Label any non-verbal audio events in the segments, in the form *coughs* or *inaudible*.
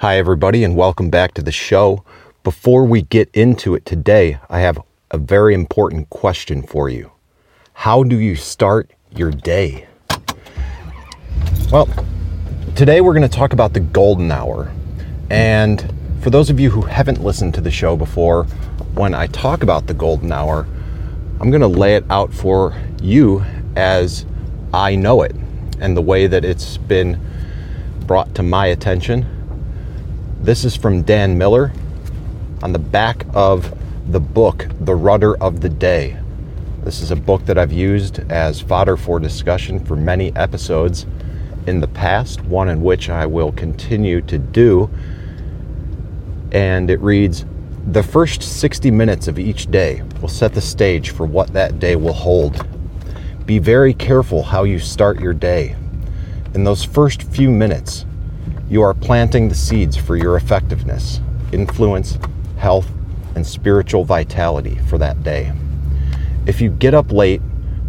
Hi, everybody, and welcome back to the show. Before we get into it today, I have a very important question for you. How do you start your day? Well, today we're going to talk about the golden hour. And for those of you who haven't listened to the show before, when I talk about the golden hour, I'm going to lay it out for you as I know it and the way that it's been brought to my attention this is from Dan Miller on the back of the book, The Rudder of the Day. This is a book that I've used as fodder for discussion for many episodes in the past, one in which I will continue to do. And it reads The first 60 minutes of each day will set the stage for what that day will hold. Be very careful how you start your day. In those first few minutes, you are planting the seeds for your effectiveness, influence, health, and spiritual vitality for that day. If you get up late,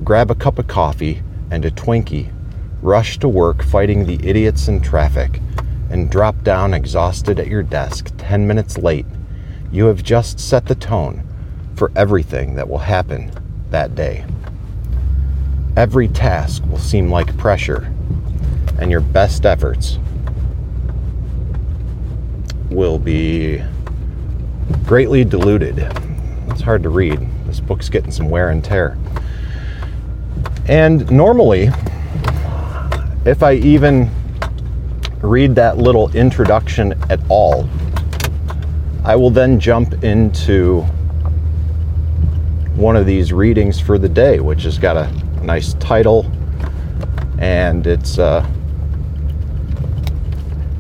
grab a cup of coffee and a Twinkie, rush to work fighting the idiots in traffic, and drop down exhausted at your desk 10 minutes late, you have just set the tone for everything that will happen that day. Every task will seem like pressure, and your best efforts will be greatly diluted. It's hard to read. This book's getting some wear and tear. And normally, if I even read that little introduction at all, I will then jump into one of these readings for the day, which has got a nice title and it's uh,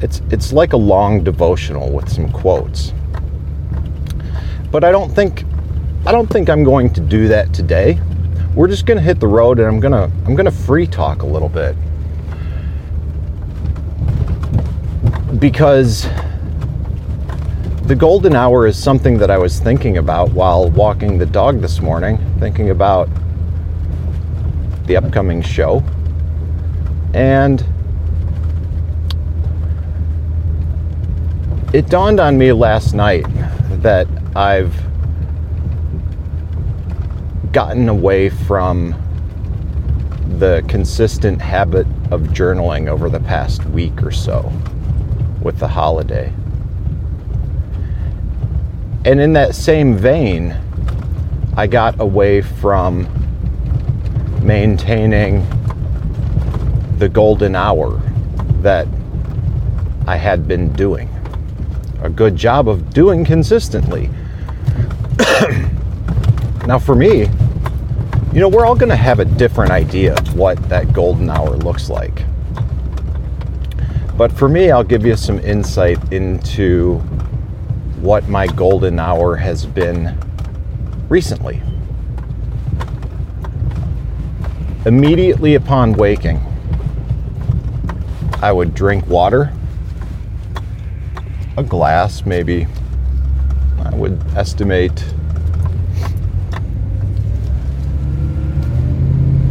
it's it's like a long devotional with some quotes. But I don't think I don't think I'm going to do that today. We're just going to hit the road and I'm going to I'm going to free talk a little bit. Because the golden hour is something that I was thinking about while walking the dog this morning, thinking about the upcoming show. And it dawned on me last night that I've gotten away from the consistent habit of journaling over the past week or so with the holiday. And in that same vein, I got away from maintaining the golden hour that I had been doing a good job of doing consistently. *coughs* now, for me, you know, we're all going to have a different idea of what that golden hour looks like. But for me, I'll give you some insight into what my golden hour has been recently. Immediately upon waking, I would drink water a glass, maybe I would estimate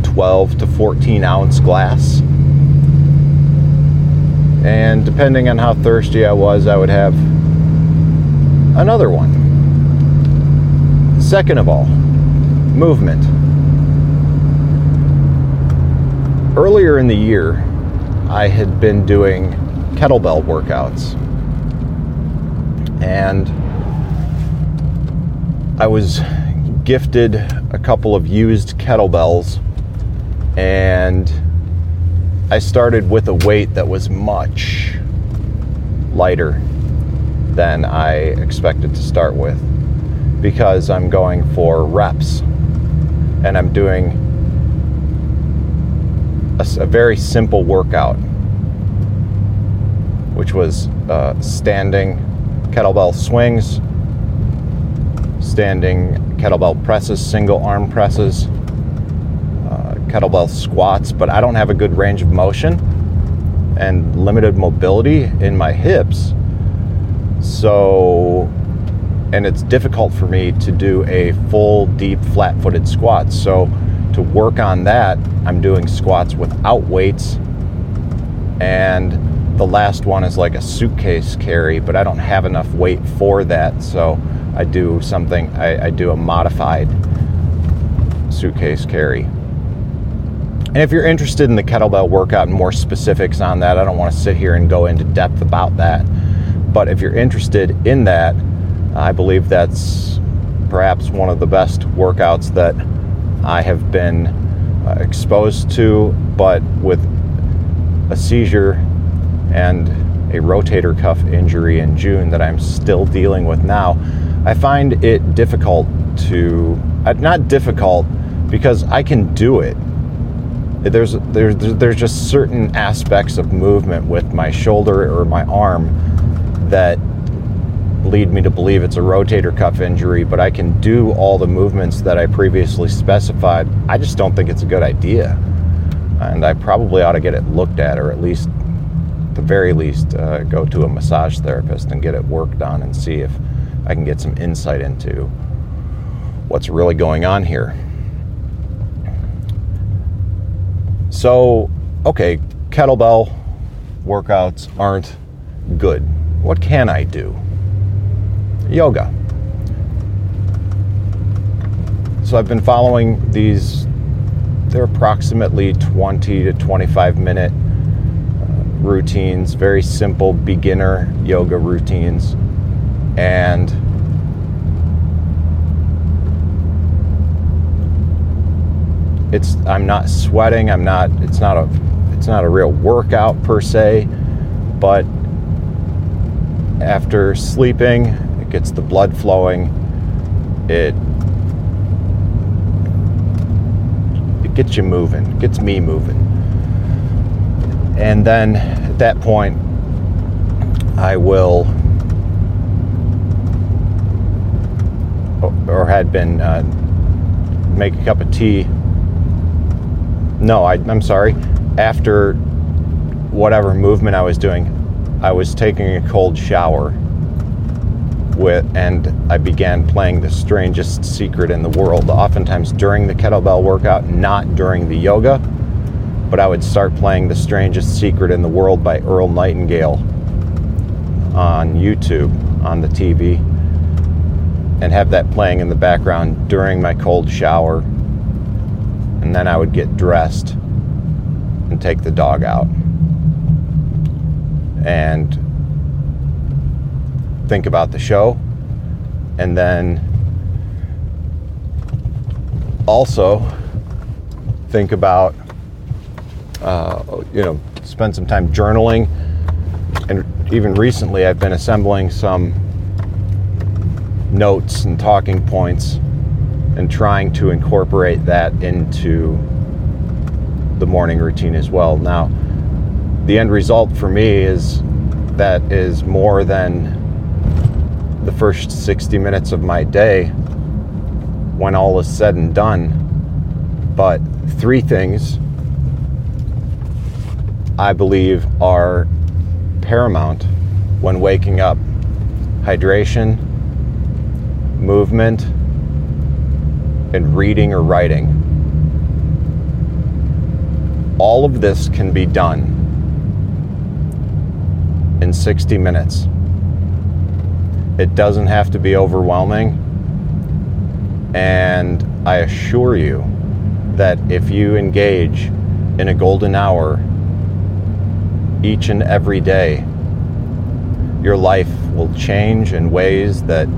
12 to 14 ounce glass. And depending on how thirsty I was, I would have another one. Second of all, movement. Earlier in the year, I had been doing kettlebell workouts and I was gifted a couple of used kettlebells and I started with a weight that was much lighter than I expected to start with because I'm going for reps and I'm doing a, a very simple workout, which was uh, standing kettlebell swings, standing kettlebell presses, single arm presses, uh, kettlebell squats, but I don't have a good range of motion and limited mobility in my hips. So, and it's difficult for me to do a full, deep, flat footed squat. So, to work on that, I'm doing squats without weights and the last one is like a suitcase carry, but I don't have enough weight for that, so I do something, I, I do a modified suitcase carry. And if you're interested in the kettlebell workout and more specifics on that, I don't want to sit here and go into depth about that. But if you're interested in that, I believe that's perhaps one of the best workouts that I have been uh, exposed to, but with a seizure and a rotator cuff injury in June that I'm still dealing with now, I find it difficult to, uh, not difficult because I can do it there's there's there's just certain aspects of movement with my shoulder or my arm that lead me to believe it's a rotator cuff injury, but I can do all the movements that I previously specified. I just don't think it's a good idea. And I probably ought to get it looked at, or at least, the very least, uh, go to a massage therapist and get it worked on and see if I can get some insight into what's really going on here. So, okay, kettlebell workouts aren't good. What can I do? Yoga. So I've been following these, they're approximately 20 to 25 minute routines, very simple beginner yoga routines. And it's I'm not sweating. I'm not. It's not a. It's not a real workout per se, but after sleeping, it gets the blood flowing. It it gets you moving. Gets me moving. And then at that point, I will, or had been, uh, make a cup of tea no, I, I'm sorry. After whatever movement I was doing, I was taking a cold shower with, and I began playing the strangest secret in the world. Oftentimes during the kettlebell workout, not during the yoga, but I would start playing the strangest secret in the world by Earl Nightingale on YouTube on the TV and have that playing in the background during my cold shower. And then I would get dressed and take the dog out. And think about the show. And then also think about uh, you know spend some time journaling and even recently i've been assembling some notes and talking points and trying to incorporate that into the morning routine as well. Now, the end result for me is that is more than the first 60 minutes of my day when all is said and done. But three things I believe are paramount when waking up hydration, movement, and reading or writing. All of this can be done in 60 minutes. It doesn't have to be overwhelming. And I assure you that if you engage in a golden hour each and every day, your life will change in ways that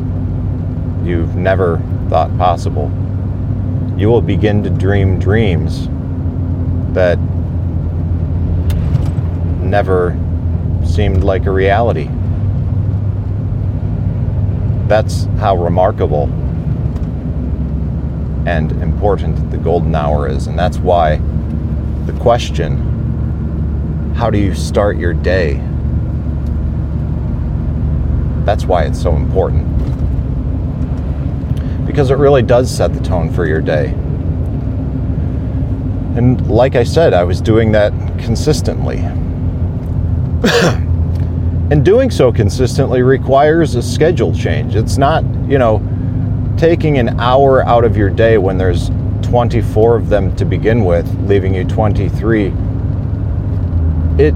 you've never thought possible you will begin to dream dreams that never seemed like a reality. That's how remarkable and important the golden hour is. And that's why the question how do you start your day? That's why it's so important because it really does set the tone for your day. And like I said, I was doing that consistently. *coughs* and doing so consistently requires a schedule change. It's not, you know, taking an hour out of your day when there's 24 of them to begin with, leaving you 23. It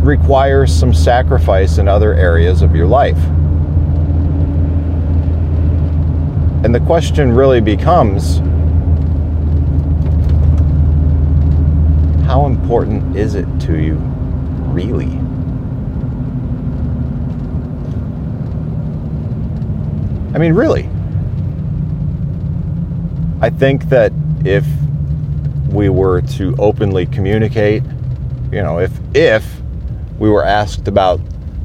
requires some sacrifice in other areas of your life. And the question really becomes how important is it to you, really? I mean, really. I think that if we were to openly communicate, you know, if if we were asked about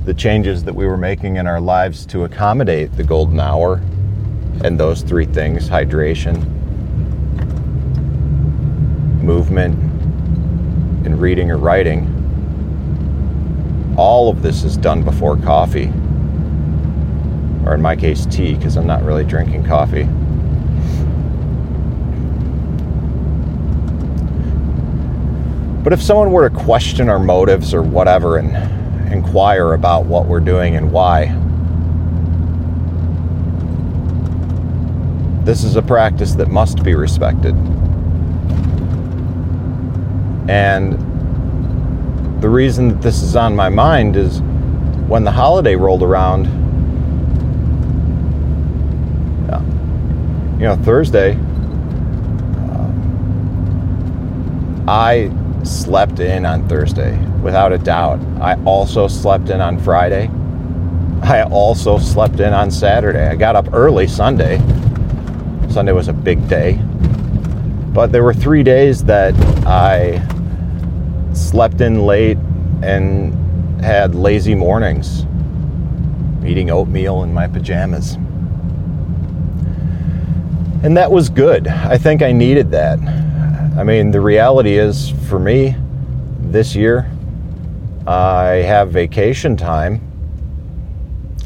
the changes that we were making in our lives to accommodate the golden hour and those three things hydration, movement, and reading or writing. All of this is done before coffee, or in my case, tea, because I'm not really drinking coffee. But if someone were to question our motives or whatever and inquire about what we're doing and why, this is a practice that must be respected. And the reason that this is on my mind is when the holiday rolled around, you know, Thursday, uh, I slept in on Thursday, without a doubt. I also slept in on Friday. I also slept in on Saturday. I got up early Sunday. Sunday was a big day. But there were three days that I slept in late and had lazy mornings, eating oatmeal in my pajamas. And that was good. I think I needed that. I mean, the reality is for me this year, I have vacation time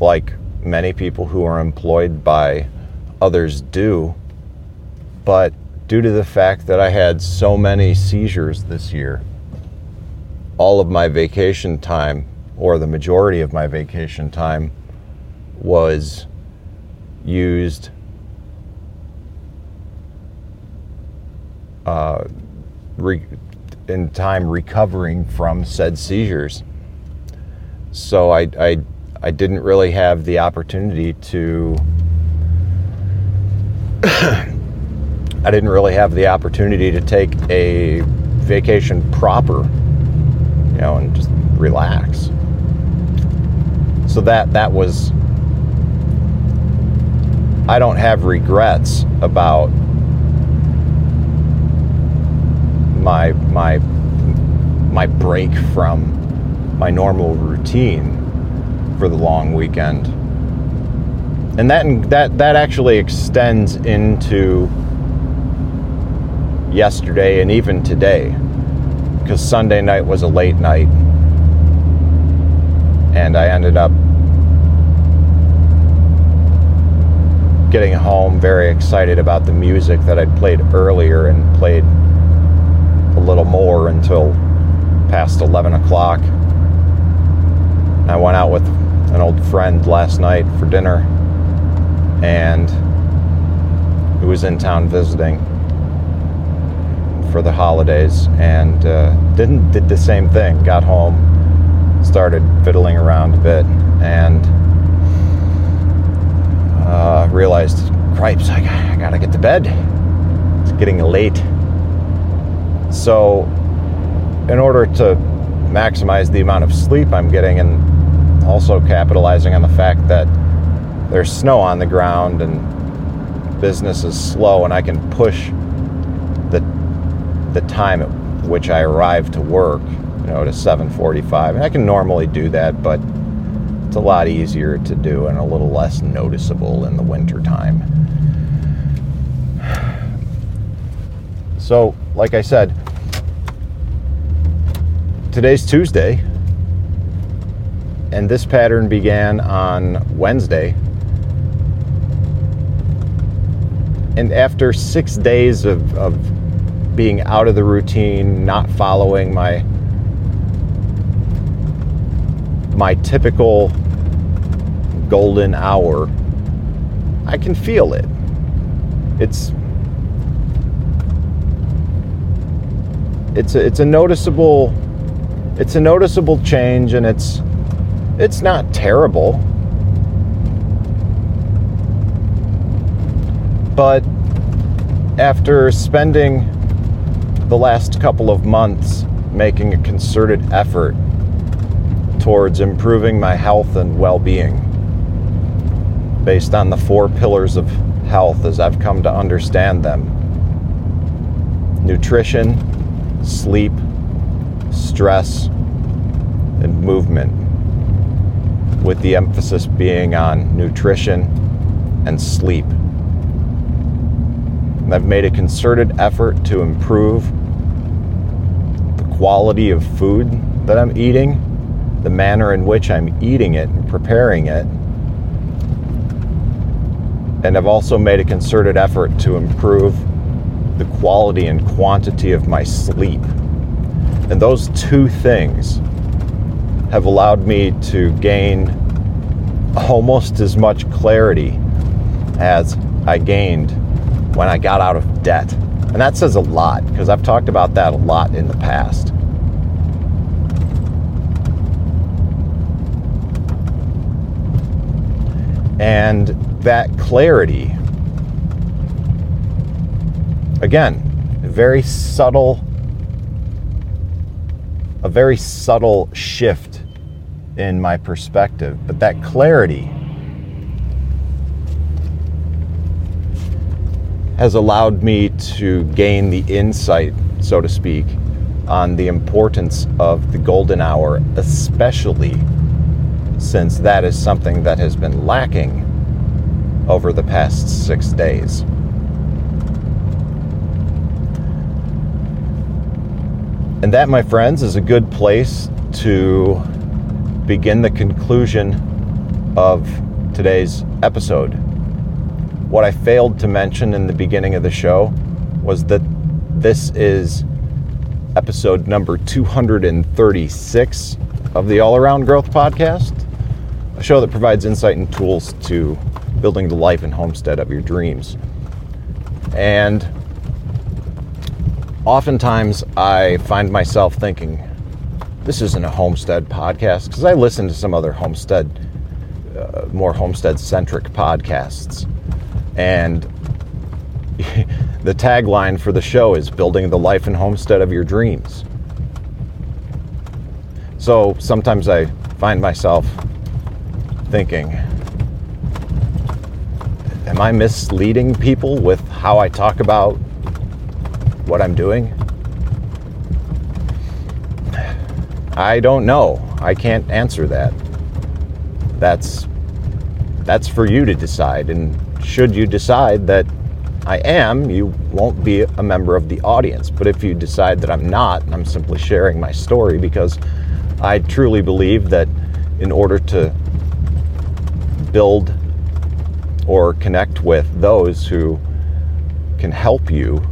like many people who are employed by others do. But due to the fact that I had so many seizures this year, all of my vacation time, or the majority of my vacation time, was used uh, re- in time recovering from said seizures. So I, I, I didn't really have the opportunity to. *coughs* I didn't really have the opportunity to take a vacation proper, you know, and just relax. So that that was I don't have regrets about my my my break from my normal routine for the long weekend. And that that that actually extends into yesterday and even today because Sunday night was a late night and I ended up getting home very excited about the music that I'd played earlier and played little more until past 11 o'clock. I went out with an old friend last night for dinner, and who was in town visiting for the holidays, and uh, didn't did the same thing. Got home, started fiddling around a bit, and uh, realized, cripes, I, I gotta get to bed. It's getting late. So, in order to maximize the amount of sleep I'm getting and also capitalizing on the fact that there's snow on the ground and business is slow and I can push the the time at which I arrive to work, you know, to 7:45. And I can normally do that, but it's a lot easier to do and a little less noticeable in the winter time. So, like I said, today's Tuesday, and this pattern began on Wednesday. And after six days of, of being out of the routine, not following my my typical golden hour, I can feel it. It's it's a, it's a noticeable it's a noticeable change and it's it's not terrible. But after spending the last couple of months making a concerted effort towards improving my health and well being based on the four pillars of health as I've come to understand them nutrition, sleep, stress, and movement, with the emphasis being on nutrition and sleep. I've made a concerted effort to improve the quality of food that I'm eating, the manner in which I'm eating it and preparing it. And I've also made a concerted effort to improve the quality and quantity of my sleep. And those two things have allowed me to gain almost as much clarity as I gained when I got out of debt. And that says a lot because I've talked about that a lot in the past. And that clarity, again, very subtle, a very subtle shift in my perspective, but that clarity has allowed me to gain the insight, so to speak, on the importance of the golden hour, especially since that is something that has been lacking over the past six days. And that, my friends, is a good place to begin the conclusion of today's episode. What I failed to mention in the beginning of the show was that this is episode number 236 of the All Around Growth Podcast, a show that provides insight and tools to building the life and homestead of your dreams. And oftentimes I find myself thinking, this isn't a homestead podcast because I listen to some other homestead, uh, more homestead centric podcasts. And *laughs* the tagline for the show is building the life and homestead of your dreams. So sometimes I find myself thinking, am I misleading people with how I talk about what I'm doing? I don't know. I can't answer that. That's that's for you to decide and should you decide that I am, you won't be a member of the audience. But if you decide that I'm not, I'm simply sharing my story because I truly believe that in order to build or connect with those who can help you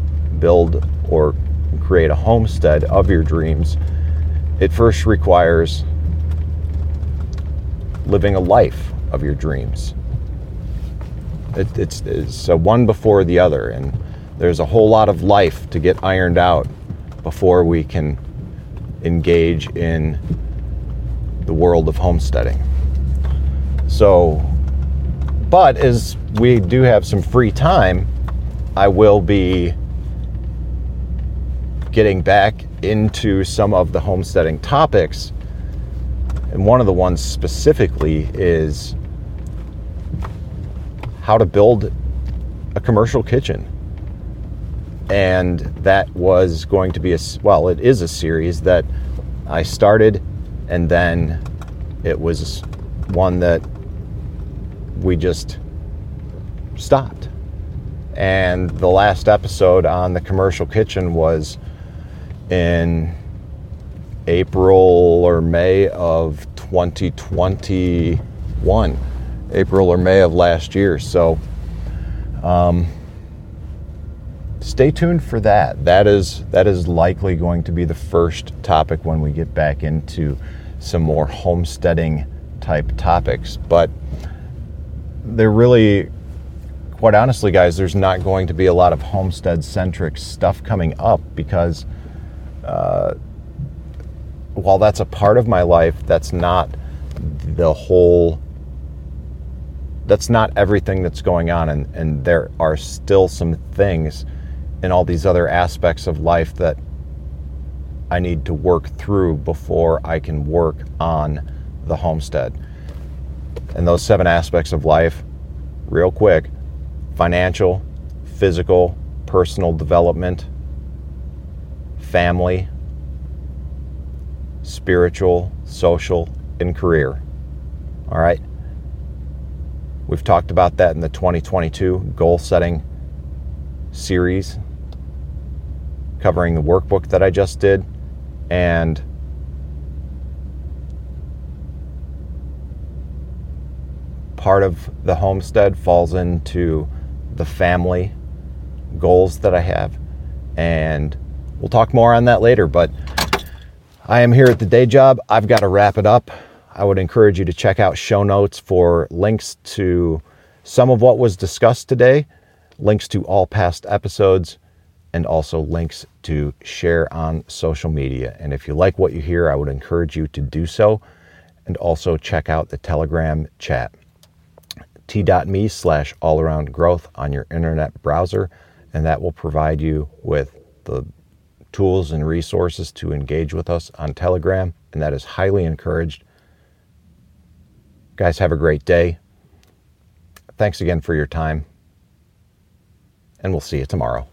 build or create a homestead of your dreams, it first requires living a life of your dreams. It, it's, it's one before the other, and there's a whole lot of life to get ironed out before we can engage in the world of homesteading. So, but as we do have some free time, I will be getting back into some of the homesteading topics. And one of the ones specifically is how to build a commercial kitchen. And that was going to be a, well, it is a series that I started and then it was one that we just stopped. And the last episode on the commercial kitchen was in April or May of 2021. April or May of last year. So um, stay tuned for that. That is that is likely going to be the first topic when we get back into some more homesteading type topics. But they're really quite honestly, guys, there's not going to be a lot of homestead centric stuff coming up because uh, while that's a part of my life, that's not the whole that's not everything that's going on and, and there are still some things in all these other aspects of life that I need to work through before I can work on the homestead. And those seven aspects of life, real quick financial, physical, personal development, family, spiritual, social, and career. All right. We've talked about that in the 2022 goal setting series, covering the workbook that I just did. And part of the homestead falls into the family goals that I have. And we'll talk more on that later. But I am here at the day job. I've got to wrap it up. I would encourage you to check out show notes for links to some of what was discussed today, links to all past episodes, and also links to share on social media. And if you like what you hear, I would encourage you to do so and also check out the Telegram chat. T.me slash all around growth on your internet browser, and that will provide you with the tools and resources to engage with us on Telegram, and that is highly encouraged. Guys, have a great day. Thanks again for your time, and we'll see you tomorrow.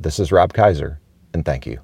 This is Rob Kaiser, and thank you.